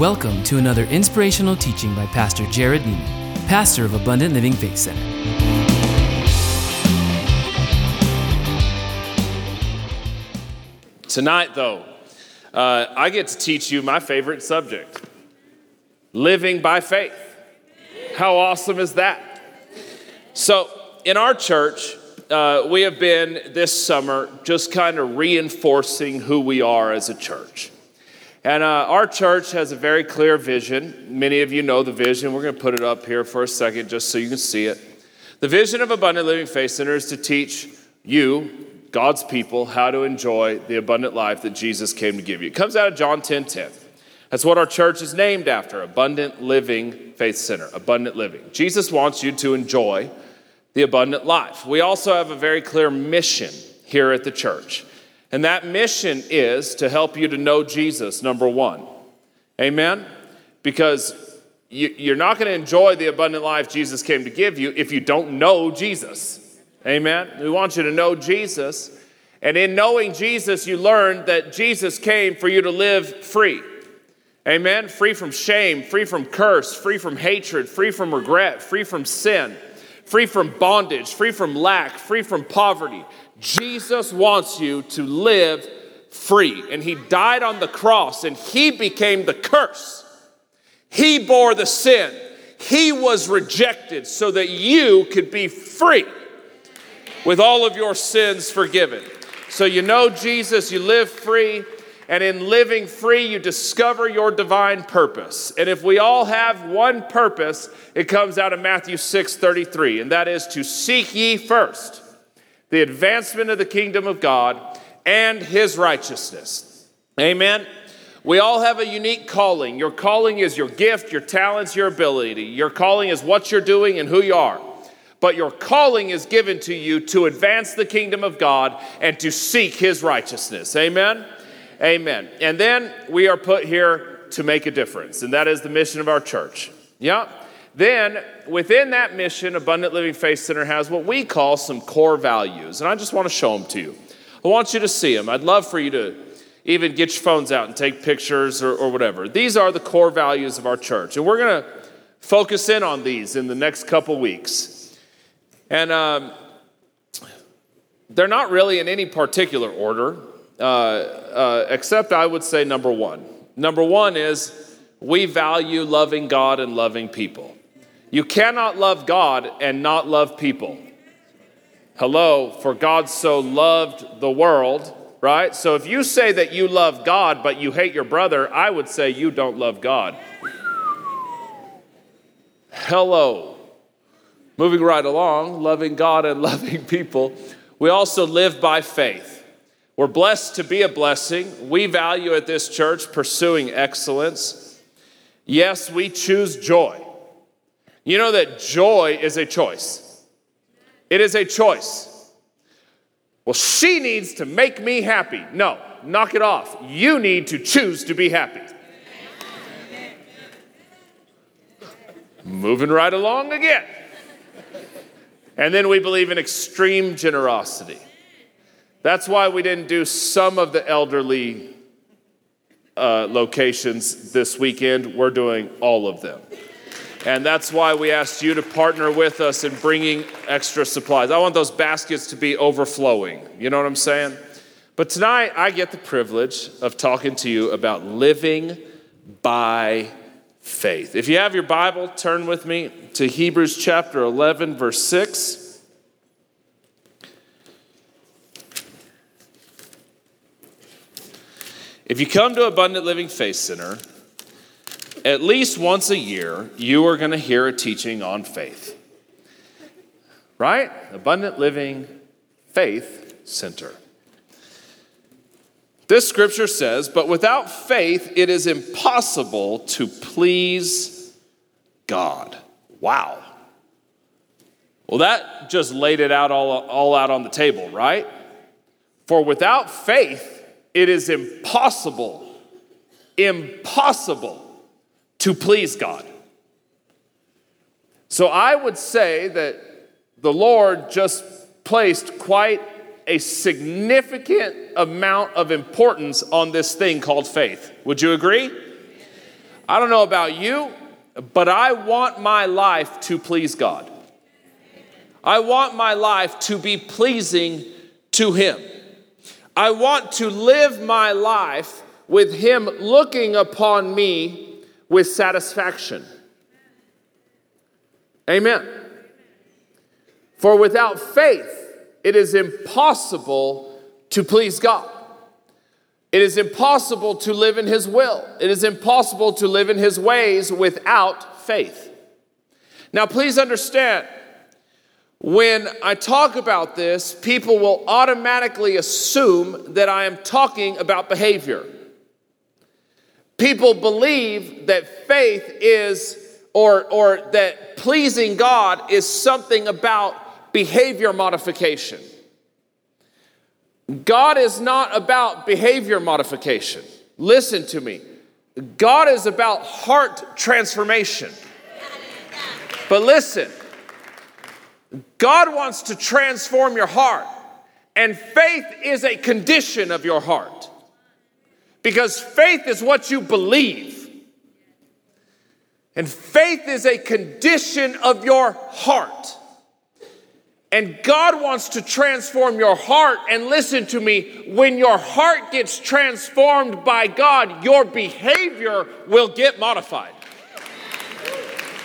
Welcome to another inspirational teaching by Pastor Jared Nieman, pastor of Abundant Living Faith Center. Tonight, though, uh, I get to teach you my favorite subject living by faith. How awesome is that? So, in our church, uh, we have been this summer just kind of reinforcing who we are as a church. And uh, our church has a very clear vision. Many of you know the vision. We're going to put it up here for a second just so you can see it. The vision of Abundant Living Faith Center is to teach you, God's people, how to enjoy the abundant life that Jesus came to give you. It comes out of John 10 10. That's what our church is named after Abundant Living Faith Center, Abundant Living. Jesus wants you to enjoy the abundant life. We also have a very clear mission here at the church. And that mission is to help you to know Jesus, number one. Amen? Because you, are not going to enjoy the abundant life Jesus came to give you if you don't know Jesus. Amen? We want you to know Jesus. And in knowing Jesus, you learn that Jesus came for you to live free. Amen? Free from shame, free from curse, free from hatred, free from regret, free from sin, free from bondage, free from lack, free from poverty, Jesus wants you to live free. And He died on the cross and He became the curse. He bore the sin. He was rejected so that you could be free with all of your sins forgiven. So you know Jesus, you live free, and in living free, you discover your divine purpose. And if we all have one purpose, it comes out of Matthew 6 33, and that is to seek ye first the advancement of the kingdom of God and his righteousness. Amen. We all have a unique calling. Your calling is your gift, your talents, your ability. Your calling is what you're doing and who you are. But your calling is given to you to advance the kingdom of God and to seek his righteousness. Amen. Amen. And then we are put here to make a difference, and that is the mission of our church. Yeah. Then, within that mission, Abundant Living Faith Center has what we call some core values. And I just want to show them to you. I want you to see them. I'd love for you to even get your phones out and take pictures or, or whatever. These are the core values of our church. And we're going to focus in on these in the next couple weeks. And um, they're not really in any particular order, uh, uh, except I would say number one. Number one is we value loving God and loving people. You cannot love God and not love people. Hello, for God so loved the world, right? So if you say that you love God but you hate your brother, I would say you don't love God. Hello. Moving right along, loving God and loving people. We also live by faith. We're blessed to be a blessing. We value at this church pursuing excellence. Yes, we choose joy. You know that joy is a choice. It is a choice. Well, she needs to make me happy. No, knock it off. You need to choose to be happy. Moving right along again. And then we believe in extreme generosity. That's why we didn't do some of the elderly uh, locations this weekend. We're doing all of them. And that's why we asked you to partner with us in bringing extra supplies. I want those baskets to be overflowing. You know what I'm saying? But tonight, I get the privilege of talking to you about living by faith. If you have your Bible, turn with me to Hebrews chapter 11, verse 6. If you come to Abundant Living Faith Center, at least once a year, you are going to hear a teaching on faith. Right? Abundant Living Faith Center. This scripture says, But without faith, it is impossible to please God. Wow. Well, that just laid it out all, all out on the table, right? For without faith, it is impossible, impossible to please God. So I would say that the Lord just placed quite a significant amount of importance on this thing called faith. Would you agree? I don't know about you, but I want my life to please God. I want my life to be pleasing to Him. I want to live my life with Him looking upon me with satisfaction. Amen. For without faith, it is impossible to please God. It is impossible to live in His will. It is impossible to live in His ways without faith. Now, please understand, when I talk about this, people will automatically assume that I am talking about behavior. People believe that faith is, or, or that pleasing God is something about behavior modification. God is not about behavior modification. Listen to me. God is about heart transformation. But listen, God wants to transform your heart, and faith is a condition of your heart. Because faith is what you believe, and faith is a condition of your heart. And God wants to transform your heart. And listen to me when your heart gets transformed by God, your behavior will get modified.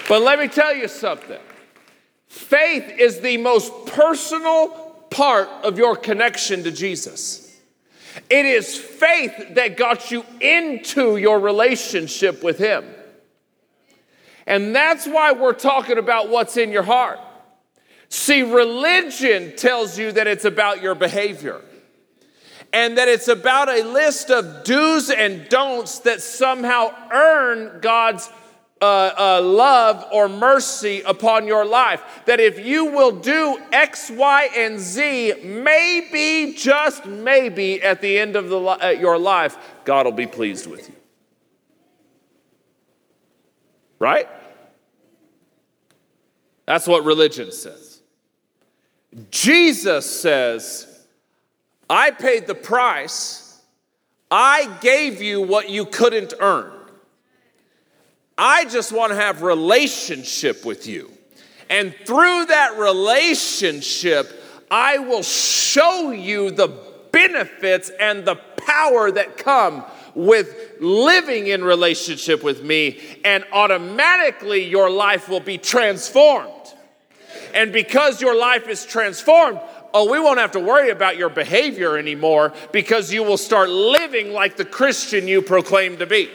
But let me tell you something faith is the most personal part of your connection to Jesus. It is faith that got you into your relationship with Him. And that's why we're talking about what's in your heart. See, religion tells you that it's about your behavior and that it's about a list of do's and don'ts that somehow earn God's uh, uh, love or mercy upon your life. That if you will do X, Y, and Z, maybe, just maybe, at the end of the, uh, your life, God will be pleased with you. Right? That's what religion says. Jesus says, I paid the price. I gave you what you couldn't earn. I just want to have relationship with you. And through that relationship, I will show you the benefits and the power that come with living in relationship with me, and automatically your life will be transformed. And because your life is transformed, oh, we won't have to worry about your behavior anymore because you will start living like the Christian you proclaim to be.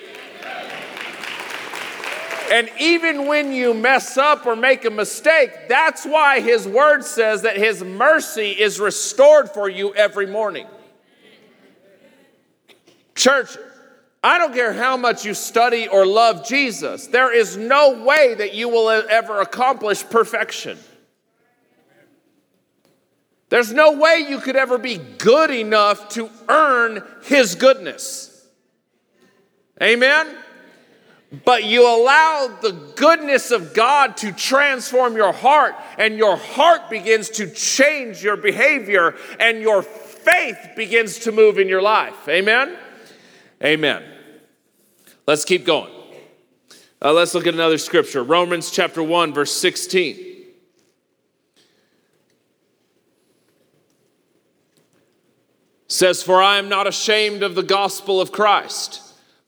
And even when you mess up or make a mistake, that's why his word says that his mercy is restored for you every morning. Church, I don't care how much you study or love Jesus, there is no way that you will ever accomplish perfection. There's no way you could ever be good enough to earn His goodness. Amen? But you allow the goodness of God to transform your heart, and your heart begins to change your behavior, and your faith begins to move in your life. Amen? Amen. Let's keep going. Uh, let's look at another scripture Romans chapter 1, verse 16. says, For I am not ashamed of the gospel of Christ,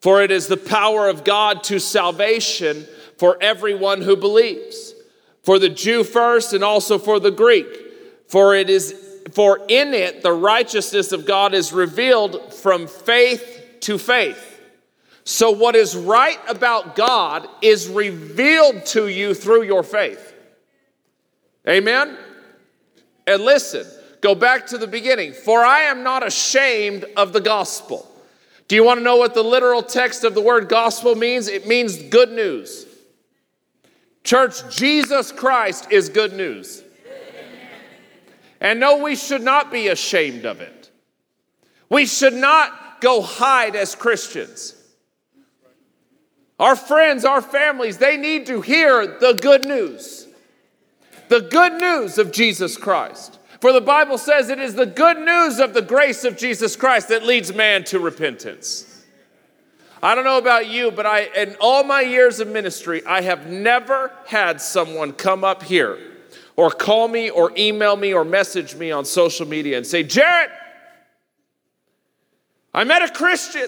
for it is the power of God to salvation for everyone who believes, for the Jew first and also for the Greek. For it is for in it the righteousness of God is revealed from faith to faith. So what is right about God is revealed to you through your faith. Amen. And listen, Go back to the beginning. For I am not ashamed of the gospel. Do you want to know what the literal text of the word gospel means? It means good news. Church, Jesus Christ is good news. And no, we should not be ashamed of it. We should not go hide as Christians. Our friends, our families, they need to hear the good news. The good news of Jesus Christ. For the Bible says it is the good news of the grace of Jesus Christ that leads man to repentance. I don't know about you, but I, in all my years of ministry, I have never had someone come up here or call me or email me or message me on social media and say, Jared, I met a Christian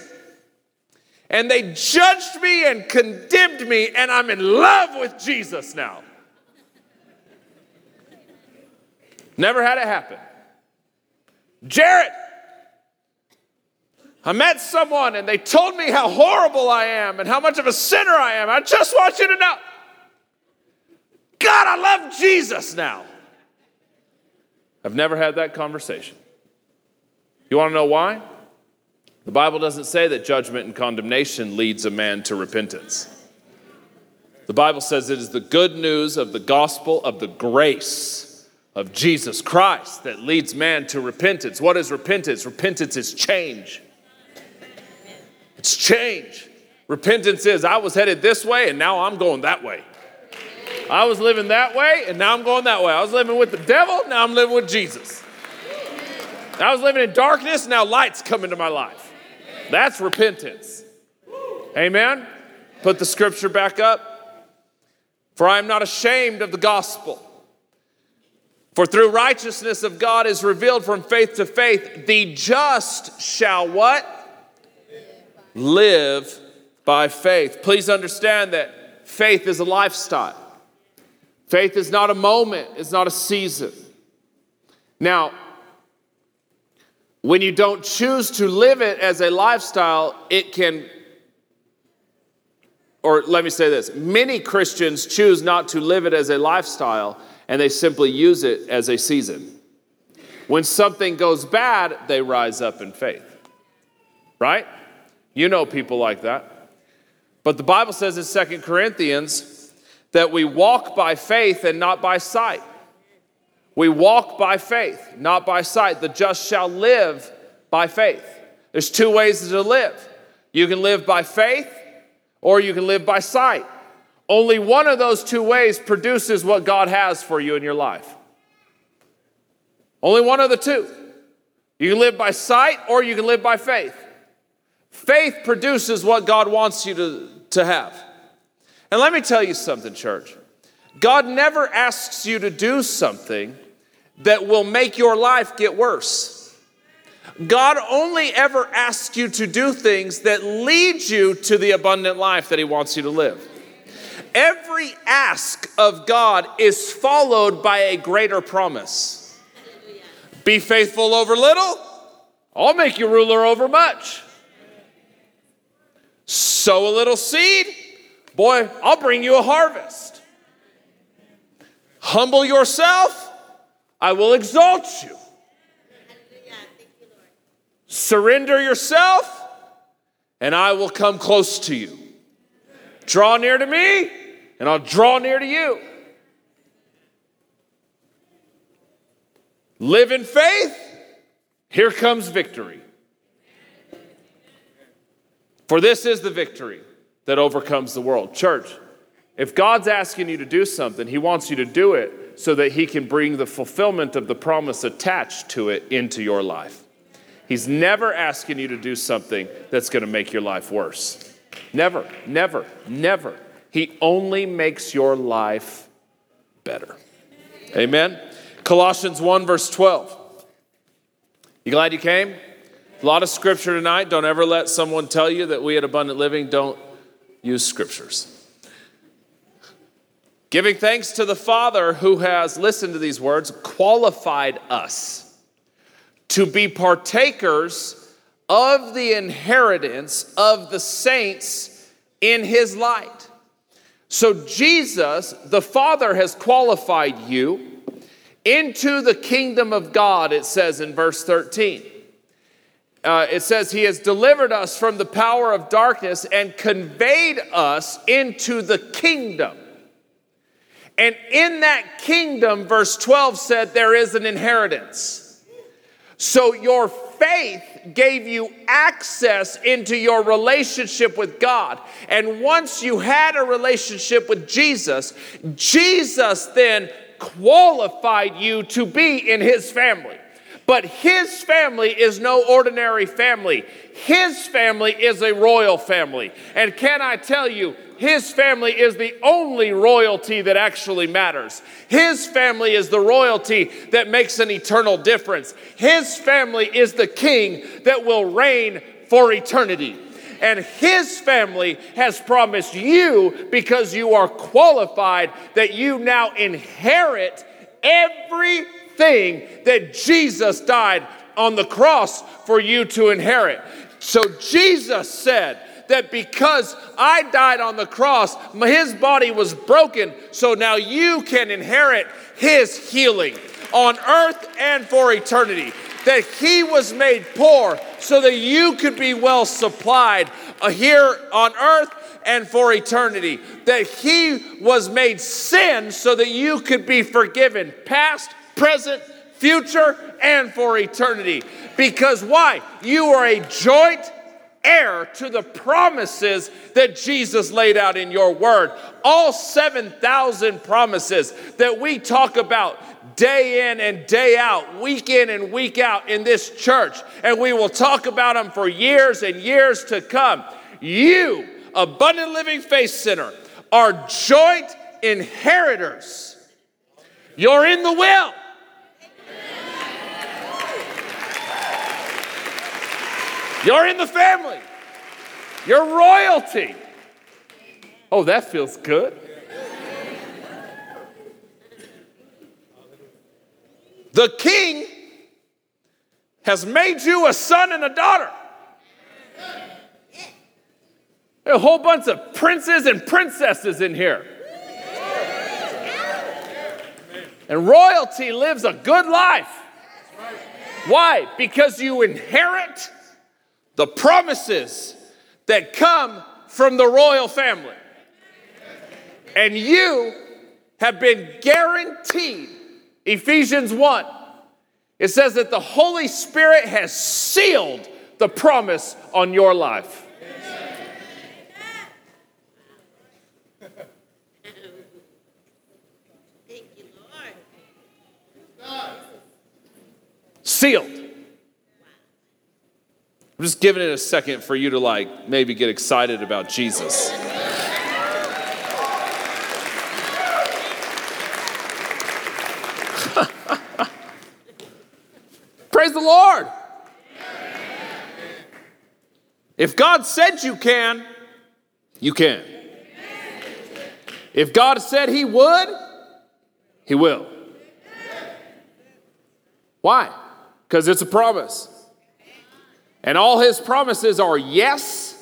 and they judged me and condemned me, and I'm in love with Jesus now. Never had it happen. Jared, I met someone and they told me how horrible I am and how much of a sinner I am. I just want you to know God, I love Jesus now. I've never had that conversation. You want to know why? The Bible doesn't say that judgment and condemnation leads a man to repentance. The Bible says it is the good news of the gospel of the grace of Jesus Christ that leads man to repentance. What is repentance? Repentance is change. It's change. Repentance is I was headed this way and now I'm going that way. I was living that way and now I'm going that way. I was living with the devil, now I'm living with Jesus. I was living in darkness, now light's come into my life. That's repentance. Amen. Put the scripture back up. For I am not ashamed of the gospel. For through righteousness of God is revealed from faith to faith, the just shall what? live by faith. Please understand that faith is a lifestyle. Faith is not a moment, it's not a season. Now, when you don't choose to live it as a lifestyle, it can, or let me say this many Christians choose not to live it as a lifestyle and they simply use it as a season. When something goes bad, they rise up in faith. Right? You know people like that. But the Bible says in Second Corinthians that we walk by faith and not by sight. We walk by faith, not by sight. The just shall live by faith. There's two ways to live. You can live by faith or you can live by sight. Only one of those two ways produces what God has for you in your life. Only one of the two. You can live by sight or you can live by faith. Faith produces what God wants you to, to have. And let me tell you something, church. God never asks you to do something that will make your life get worse. God only ever asks you to do things that lead you to the abundant life that He wants you to live. Every ask of God is followed by a greater promise. Be faithful over little, I'll make you ruler over much sow a little seed, boy, I'll bring you a harvest. Humble yourself, I will exalt you. Surrender yourself, and I will come close to you. Draw near to me, and I'll draw near to you. Live in faith, here comes victory. For this is the victory that overcomes the world. Church, if God's asking you to do something, He wants you to do it so that He can bring the fulfillment of the promise attached to it into your life. He's never asking you to do something that's going to make your life worse. Never, never, never. He only makes your life better. Amen. Colossians 1, verse 12. You glad you came? A lot of scripture tonight. Don't ever let someone tell you that we at Abundant Living don't use scriptures. Giving thanks to the Father who has, listened to these words, qualified us to be partakers of the inheritance of the saints in his light. So, Jesus, the Father, has qualified you into the kingdom of God, it says in verse 13 uh, it says, He has delivered us from the power of darkness and conveyed us into the kingdom. And in that kingdom, verse 12 said, there is an inheritance. So your faith gave you access into your relationship with God. And once you had a relationship with Jesus, Jesus then qualified you to be in his family. But his family is no ordinary family. His family is a royal family. And can I tell you, his family is the only royalty that actually matters. His family is the royalty that makes an eternal difference. His family is the king that will reign for eternity. And his family has promised you, because you are qualified, that you now inherit everything that Jesus died on the cross for you to inherit. So Jesus said, that because I died on the cross, his body was broken, so now you can inherit his healing on earth and for eternity. That he was made poor so that you could be well supplied uh, here on earth and for eternity. That he was made sin so that you could be forgiven, past, present, future, and for eternity. Because why? You are a joint heir to the promises that Jesus laid out in your word. All 7,000 promises that we talk about day in and day out, week in and week out in this church, and we will talk about them for years and years to come. You, Abundant Living Faith Center, are joint inheritors. You're in the will. You're in the family. You're royalty. Oh, that feels good. The king has made you a son and a daughter. a whole bunch of princes and princesses in here. And royalty lives a good life. Why? Because you inherit the promises that come from the royal family. And you have been guaranteed, Ephesians 1, it says that the Holy Spirit has sealed the promise on your life. Sealed. I'm just giving it a second for you to like maybe get excited about Jesus. Praise the Lord. If God said you can, you can. If God said He would, He will. Why? Because it's a promise. And all his promises are yes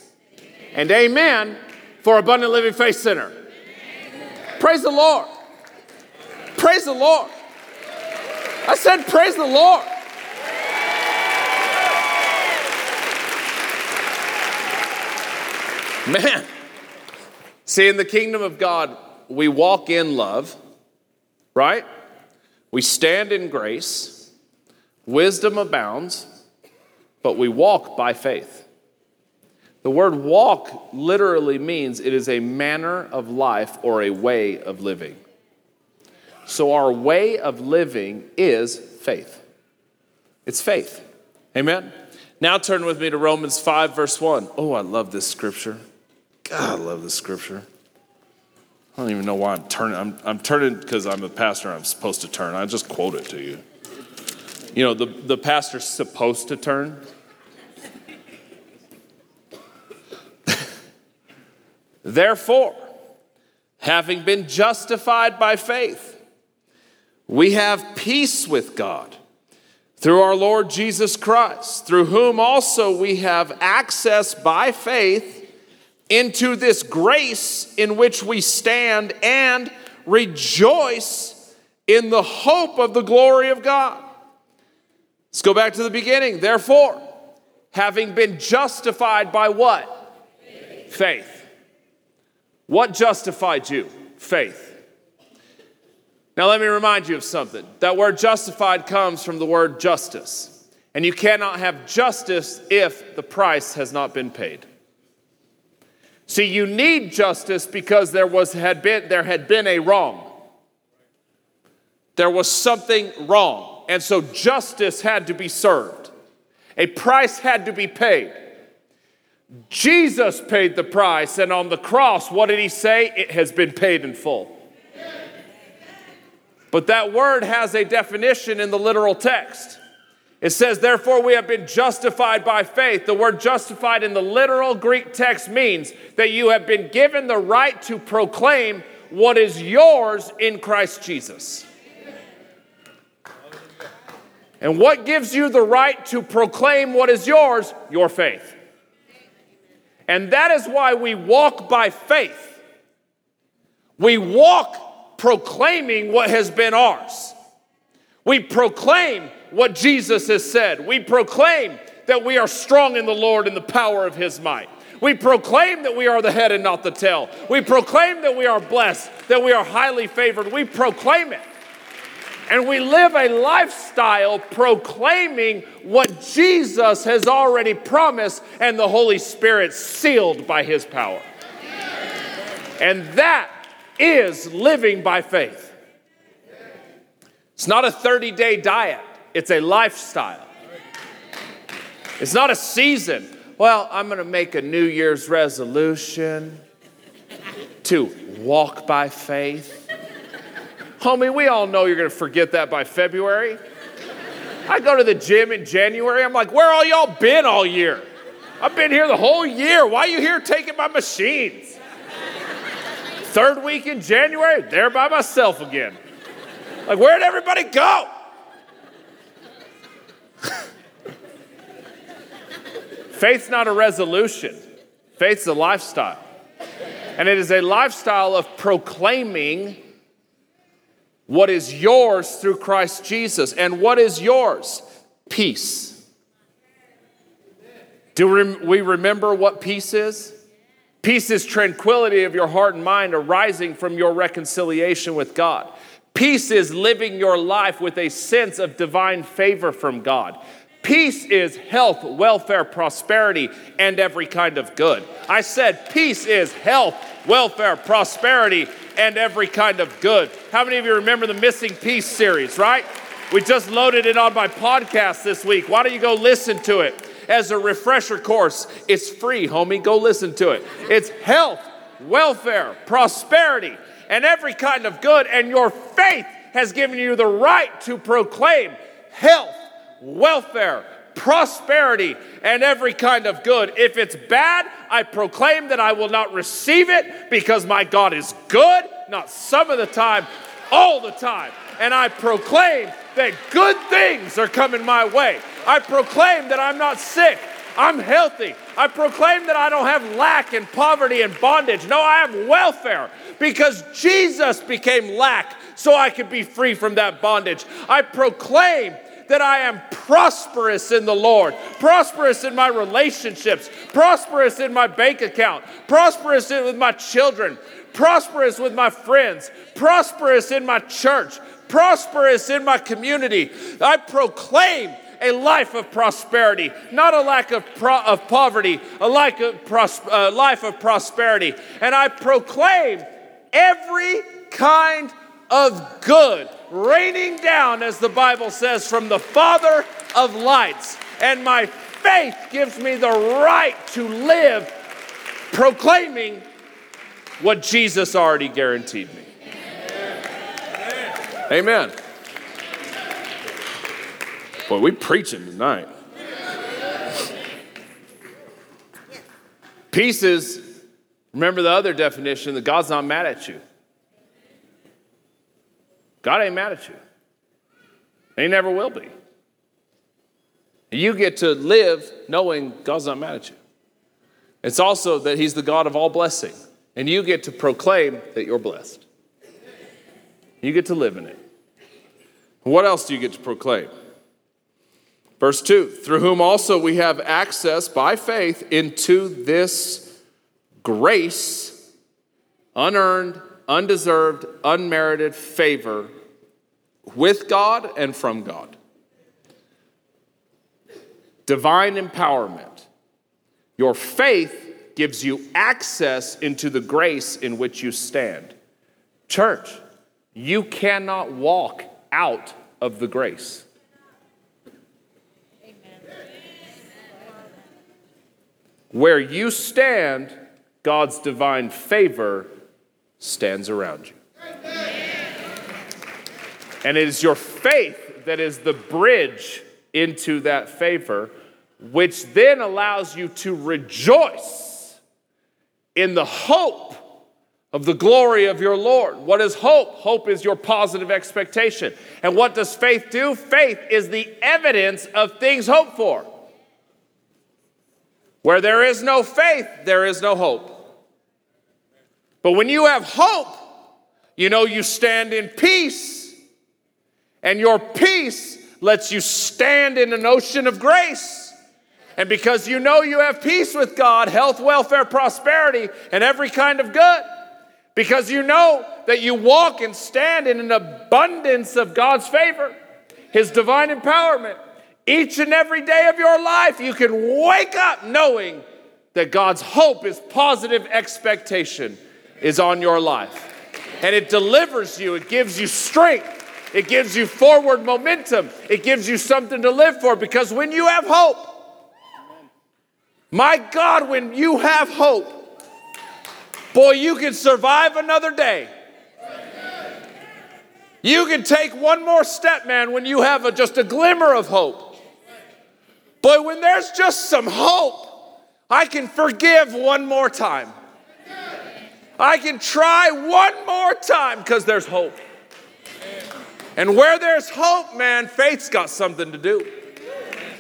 and amen for Abundant Living Faith Center. Praise the Lord. Praise the Lord. I said, Praise the Lord. Man, see, in the kingdom of God, we walk in love, right? We stand in grace, wisdom abounds but we walk by faith. The word walk literally means it is a manner of life or a way of living. So, our way of living is faith. It's faith. Amen? Now, turn with me to Romans 5, verse 1. Oh, I love this scripture. God, I love this scripture. I don't even know why I'm turning. I'm, I'm turning because I'm a pastor. I'm supposed to turn. I just quote it to you. You know, the, the pastor's supposed to turn. Therefore, having been justified by faith, we have peace with God through our Lord Jesus Christ, through whom also we have access by faith into this grace in which we stand and rejoice in the hope of the glory of God. Let's go back to the beginning. Therefore, having been justified by what? Faith. faith. What justified you? Faith. Now, let me remind you of something. That word justified comes from the word justice. And you cannot have justice if the price has not been paid. See, you need justice because there, was, had, been, there had been a wrong. There was something wrong. And so justice had to be served. A price had to be paid. Jesus paid the price, and on the cross, what did he say? It has been paid in full. But that word has a definition in the literal text. It says, therefore, we have been justified by faith. The word justified in the literal Greek text means that you have been given the right to proclaim what is yours in Christ Jesus. And what gives you the right to proclaim what is yours? Your faith. And that is why we walk by faith. We walk proclaiming what has been ours. We proclaim what Jesus has said. We proclaim that we are strong in the Lord in the power of his might. We proclaim that we are the head and not the tail. We proclaim that we are blessed, that we are highly favored. We proclaim it. And we live a lifestyle proclaiming what Jesus has already promised and the Holy Spirit sealed by his power. And that is living by faith. It's not a 30 day diet, it's a lifestyle. It's not a season. Well, I'm going to make a New Year's resolution to walk by faith. Homie, we all know you're going to forget that by February. I go to the gym in January. I'm like, where all y'all been all year? I've been here the whole year. Why are you here taking my machines? Third week in January, there by myself again. Like, where'd everybody go? Faith's not a resolution, faith's a lifestyle. And it is a lifestyle of proclaiming what is yours through Christ Jesus. And what is yours? Peace. Do we remember what peace is? Peace is tranquility of your heart and mind arising from your reconciliation with God. Peace is living your life with a sense of divine favor from God. Peace is health, welfare, prosperity, and every kind of good. I said peace is health, welfare, prosperity, and every kind of good. How many of you remember the Missing Peace series, right? We just loaded it on my podcast this week. Why don't you go listen to it as a refresher course? It's free, homie. Go listen to it. It's health, welfare, prosperity, and every kind of good. And your faith has given you the right to proclaim health welfare, prosperity, and every kind of good. If it's bad, I proclaim that I will not receive it because my God is good, not some of the time, all the time. And I proclaim that good things are coming my way. I proclaim that I'm not sick. I'm healthy. I proclaim that I don't have lack and poverty and bondage. No, I have welfare because Jesus became lack so I could be free from that bondage. I proclaim that I am prosperous in the Lord, prosperous in my relationships, prosperous in my bank account, prosperous with my children, prosperous with my friends, prosperous in my church, prosperous in my community. I proclaim a life of prosperity, not a lack of, pro- of poverty, a life of, pros- uh, life of prosperity. And I proclaim every kind of good raining down, as the Bible says, from the Father of lights. And my faith gives me the right to live proclaiming what Jesus already guaranteed me. Amen. Boy, we preaching tonight. Peace is, remember the other definition, that God's not mad at you. God ain't mad at you. He never will be. You get to live knowing God's not mad at you. It's also that He's the God of all blessing, and you get to proclaim that you're blessed. You get to live in it. What else do you get to proclaim? Verse 2 Through whom also we have access by faith into this grace, unearned, undeserved, unmerited favor with God and from God. Divine empowerment. Your faith gives you access into the grace in which you stand. Church, you cannot walk out of the grace. Where you stand, God's divine favor stands around you. And it is your faith that is the bridge into that favor, which then allows you to rejoice in the hope of the glory of your Lord. What is hope? Hope is your positive expectation. And what does faith do? Faith is the evidence of things hoped for. Where there is no faith, there is no hope. But when you have hope, you know you stand in peace, and your peace lets you stand in an ocean of grace. And because you know you have peace with God, health, welfare, prosperity, and every kind of good, because you know that you walk and stand in an abundance of God's favor, His divine empowerment, each and every day of your life, you can wake up knowing that God's hope, is positive expectation, is on your life. And it delivers you, it gives you strength, it gives you forward momentum, it gives you something to live for because when you have hope, my God, when you have hope, boy, you can survive another day. You can take one more step, man, when you have a, just a glimmer of hope. But when there's just some hope, I can forgive one more time. I can try one more time because there's hope. And where there's hope, man, faith's got something to do.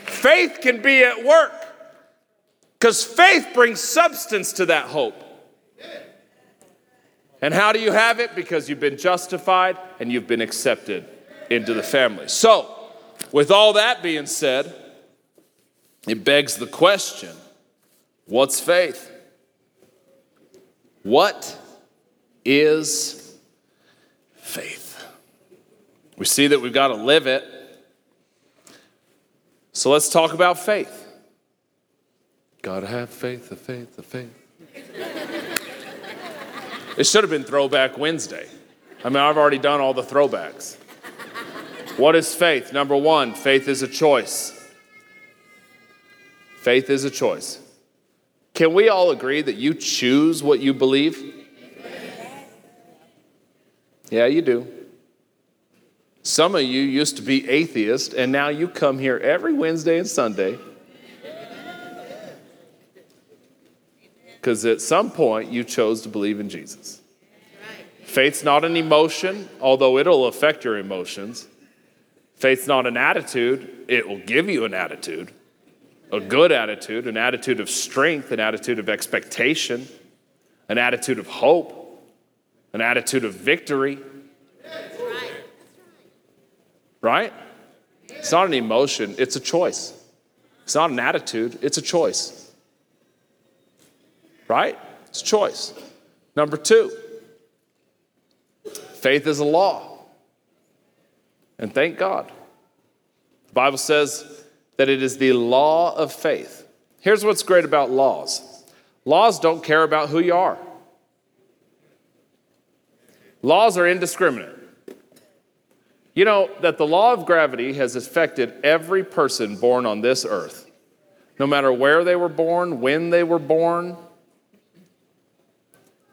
Faith can be at work because faith brings substance to that hope. And how do you have it? Because you've been justified and you've been accepted into the family. So, with all that being said, it begs the question what's faith? What is faith? We see that we've got to live it. So let's talk about faith. Gotta have faith, the faith, the faith. it should have been Throwback Wednesday. I mean, I've already done all the throwbacks. What is faith? Number one, faith is a choice. Faith is a choice. Can we all agree that you choose what you believe? Yeah, you do. Some of you used to be atheist, and now you come here every Wednesday and Sunday. Because at some point you chose to believe in Jesus. Faith's not an emotion, although it'll affect your emotions. Faith's not an attitude, it will give you an attitude a good attitude, an attitude of strength, an attitude of expectation, an attitude of hope, an attitude of victory. Right? It's not an emotion, it's a choice. It's not an attitude, it's a choice. Right? It's a choice. Number two, faith is a law. And thank God. The Bible says, that it is the law of faith. Here's what's great about laws laws don't care about who you are, laws are indiscriminate. You know that the law of gravity has affected every person born on this earth, no matter where they were born, when they were born,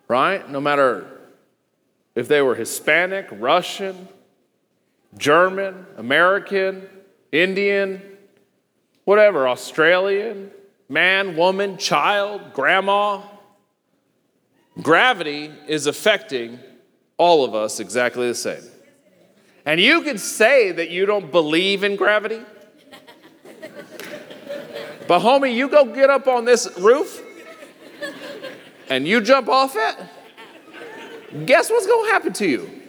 right? No matter if they were Hispanic, Russian, German, American, Indian, whatever, Australian, man, woman, child, grandma. Gravity is affecting all of us exactly the same. And you can say that you don't believe in gravity. But, homie, you go get up on this roof and you jump off it, guess what's going to happen to you?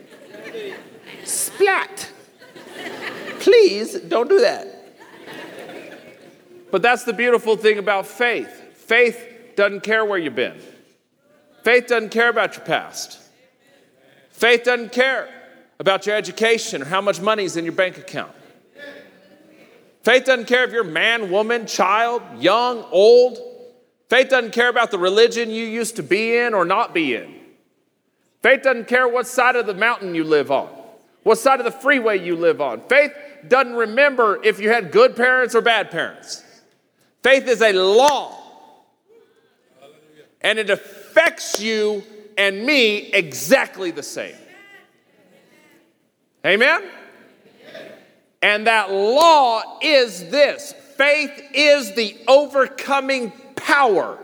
Splat. Please don't do that. But that's the beautiful thing about faith. Faith doesn't care where you've been, faith doesn't care about your past. Faith doesn't care about your education or how much money is in your bank account. Faith doesn't care if you're man, woman, child, young, old. Faith doesn't care about the religion you used to be in or not be in. Faith doesn't care what side of the mountain you live on, what side of the freeway you live on. Faith doesn't remember if you had good parents or bad parents. Faith is a law and it affects you and me exactly the same. Amen? And that law is this faith is the overcoming power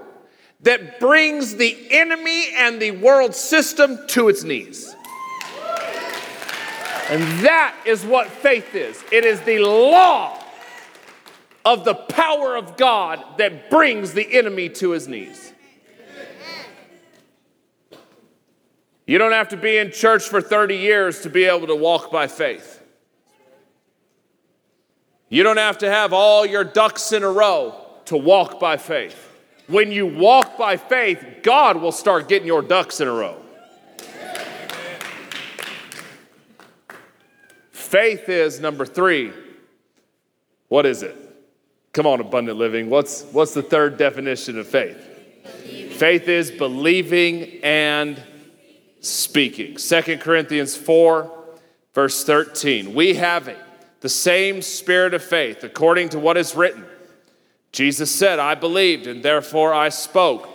that brings the enemy and the world system to its knees. And that is what faith is it is the law of the power of God that brings the enemy to his knees. You don't have to be in church for 30 years to be able to walk by faith. You don't have to have all your ducks in a row to walk by faith. When you walk by faith, God will start getting your ducks in a row. Faith is number three. What is it? Come on, abundant living. What's, what's the third definition of faith? Faith is believing and speaking. Second Corinthians 4, verse 13. We have the same spirit of faith according to what is written. Jesus said, I believed and therefore I spoke.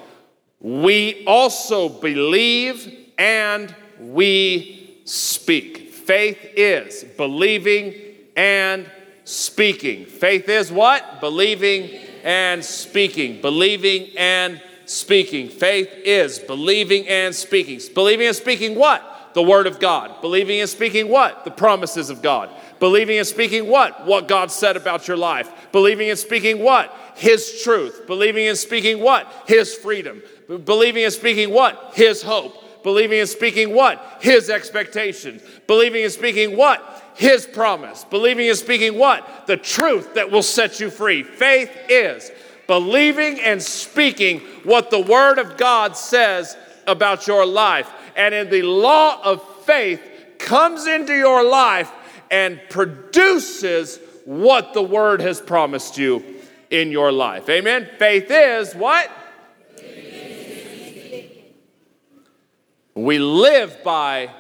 We also believe and we speak. Faith is believing and speaking. Faith is what? Believing and speaking. Believing and speaking. Faith is believing and speaking. Believing and speaking what? The Word of God. Believing and speaking what? The promises of God. Believing and speaking what? What God said about your life. Believing and speaking what? His truth. Believing and speaking what? His freedom. Believing and speaking what? His hope. Believing and speaking what? His expectations. Believing and speaking what? His promise. Believing and speaking what? The truth that will set you free. Faith is believing and speaking what the Word of God says about your life. And in the law of faith comes into your life and produces what the Word has promised you in your life. Amen? Faith is what? We live by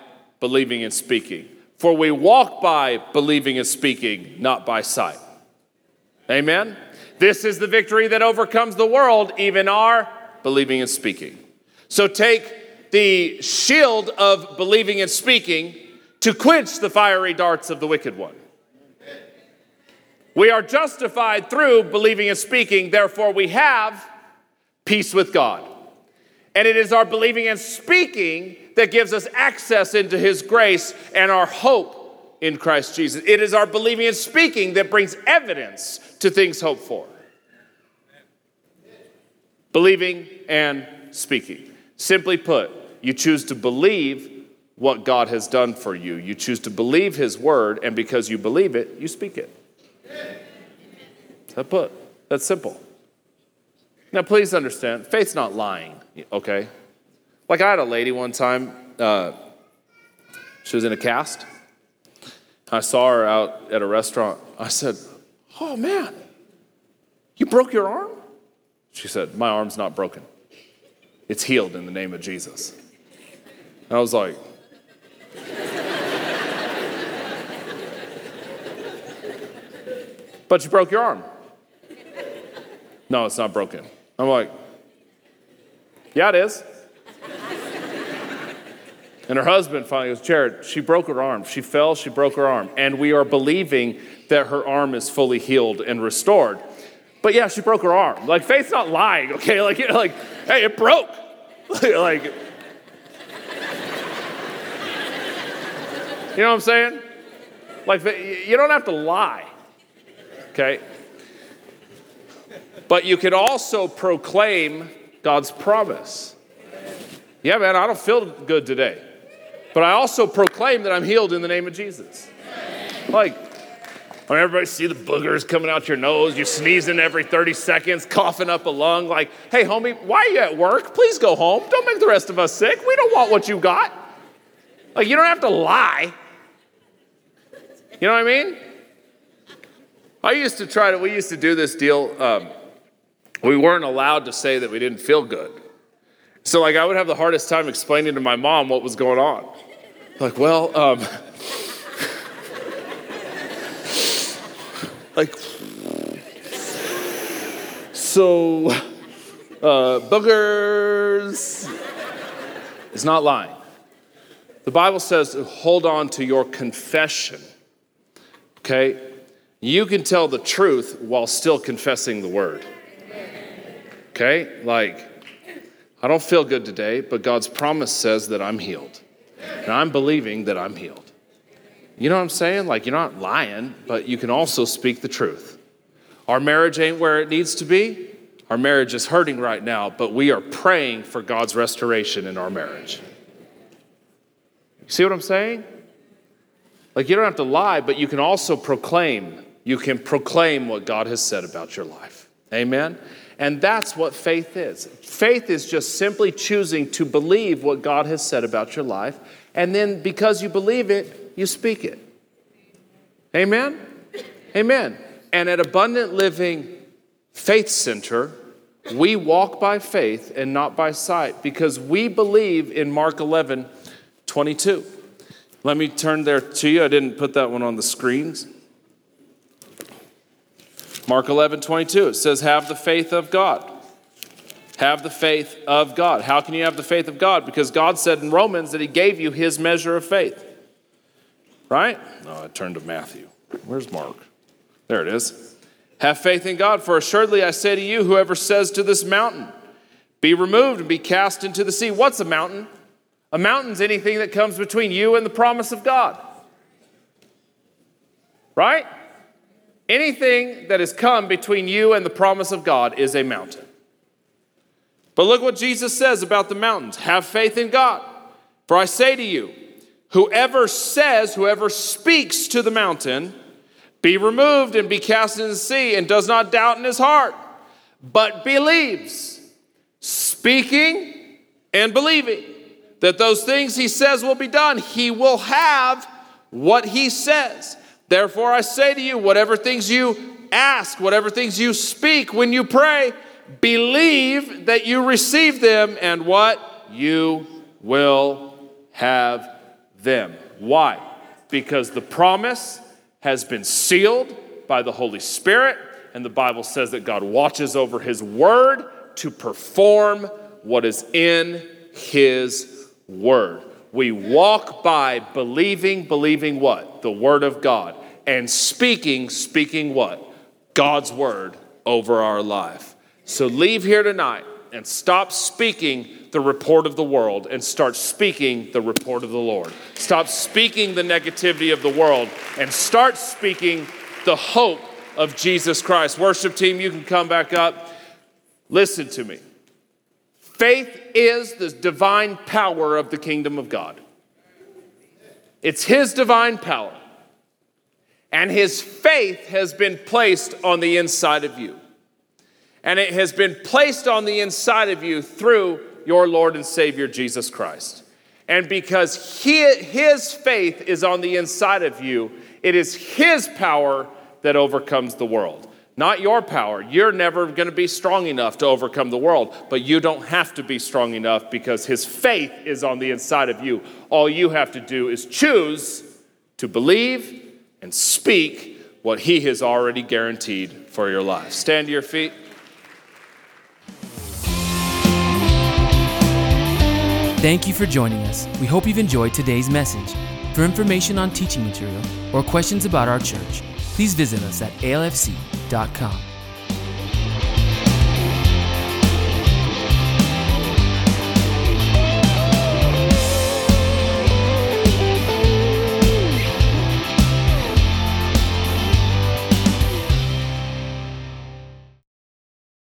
believing and speaking. For we walk by believing and speaking, not by sight. Amen? This is the victory that overcomes the world, even our believing and speaking. So take the shield of believing and speaking to quench the fiery darts of the wicked one. We are justified through believing and speaking, therefore, we have peace with God. And it is our believing and speaking that gives us access into His grace and our hope in Christ Jesus. It is our believing and speaking that brings evidence to things hoped for. Believing and speaking. Simply put, you choose to believe what God has done for you. You choose to believe His word, and because you believe it, you speak it. That put. That's simple. Now, please understand, faith's not lying, okay? Like I had a lady one time, uh, she was in a cast. I saw her out at a restaurant. I said, Oh man, you broke your arm? She said, My arm's not broken. It's healed in the name of Jesus. And I was like, But you broke your arm. No, it's not broken. I'm like, Yeah, it is. And her husband finally goes, Jared, she broke her arm. She fell, she broke her arm. And we are believing that her arm is fully healed and restored. But yeah, she broke her arm. Like, faith's not lying, okay? Like, you know, like hey, it broke. like, you know what I'm saying? Like, you don't have to lie, okay? But you can also proclaim God's promise. Yeah, man, I don't feel good today. But I also proclaim that I'm healed in the name of Jesus. Like, when everybody see the boogers coming out your nose, you're sneezing every 30 seconds, coughing up a lung, like, hey, homie, why are you at work? Please go home. Don't make the rest of us sick. We don't want what you got. Like, you don't have to lie. You know what I mean? I used to try to, we used to do this deal. Um, we weren't allowed to say that we didn't feel good. So, like, I would have the hardest time explaining to my mom what was going on. Like, well, um, like, so uh, boogers. It's not lying. The Bible says hold on to your confession. Okay? You can tell the truth while still confessing the word. Okay? Like, I don't feel good today, but God's promise says that I'm healed. And I'm believing that I'm healed. You know what I'm saying? Like, you're not lying, but you can also speak the truth. Our marriage ain't where it needs to be. Our marriage is hurting right now, but we are praying for God's restoration in our marriage. You see what I'm saying? Like, you don't have to lie, but you can also proclaim. You can proclaim what God has said about your life. Amen? And that's what faith is. Faith is just simply choosing to believe what God has said about your life. And then because you believe it, you speak it. Amen? Amen. And at Abundant Living Faith Center, we walk by faith and not by sight because we believe in Mark 11 22. Let me turn there to you. I didn't put that one on the screens. Mark 11, 22, it says, Have the faith of God. Have the faith of God. How can you have the faith of God? Because God said in Romans that He gave you His measure of faith. Right? No, I turned to Matthew. Where's Mark? There it is. Have faith in God, for assuredly I say to you, whoever says to this mountain, Be removed and be cast into the sea. What's a mountain? A mountain's anything that comes between you and the promise of God. Right? Anything that has come between you and the promise of God is a mountain. But look what Jesus says about the mountains have faith in God. For I say to you, whoever says, whoever speaks to the mountain, be removed and be cast into the sea, and does not doubt in his heart, but believes, speaking and believing that those things he says will be done, he will have what he says. Therefore, I say to you, whatever things you ask, whatever things you speak when you pray, believe that you receive them and what? You will have them. Why? Because the promise has been sealed by the Holy Spirit, and the Bible says that God watches over His word to perform what is in His word. We walk by believing, believing what? The Word of God. And speaking, speaking what? God's Word over our life. So leave here tonight and stop speaking the report of the world and start speaking the report of the Lord. Stop speaking the negativity of the world and start speaking the hope of Jesus Christ. Worship team, you can come back up. Listen to me. Faith is the divine power of the kingdom of God. It's His divine power. And His faith has been placed on the inside of you. And it has been placed on the inside of you through your Lord and Savior Jesus Christ. And because he, His faith is on the inside of you, it is His power that overcomes the world not your power. You're never going to be strong enough to overcome the world, but you don't have to be strong enough because His faith is on the inside of you. All you have to do is choose to believe and speak what He has already guaranteed for your life. Stand to your feet. Thank you for joining us. We hope you've enjoyed today's message. For information on teaching material or questions about our church, please visit us at alfc.com www.thebrandonbrown.com.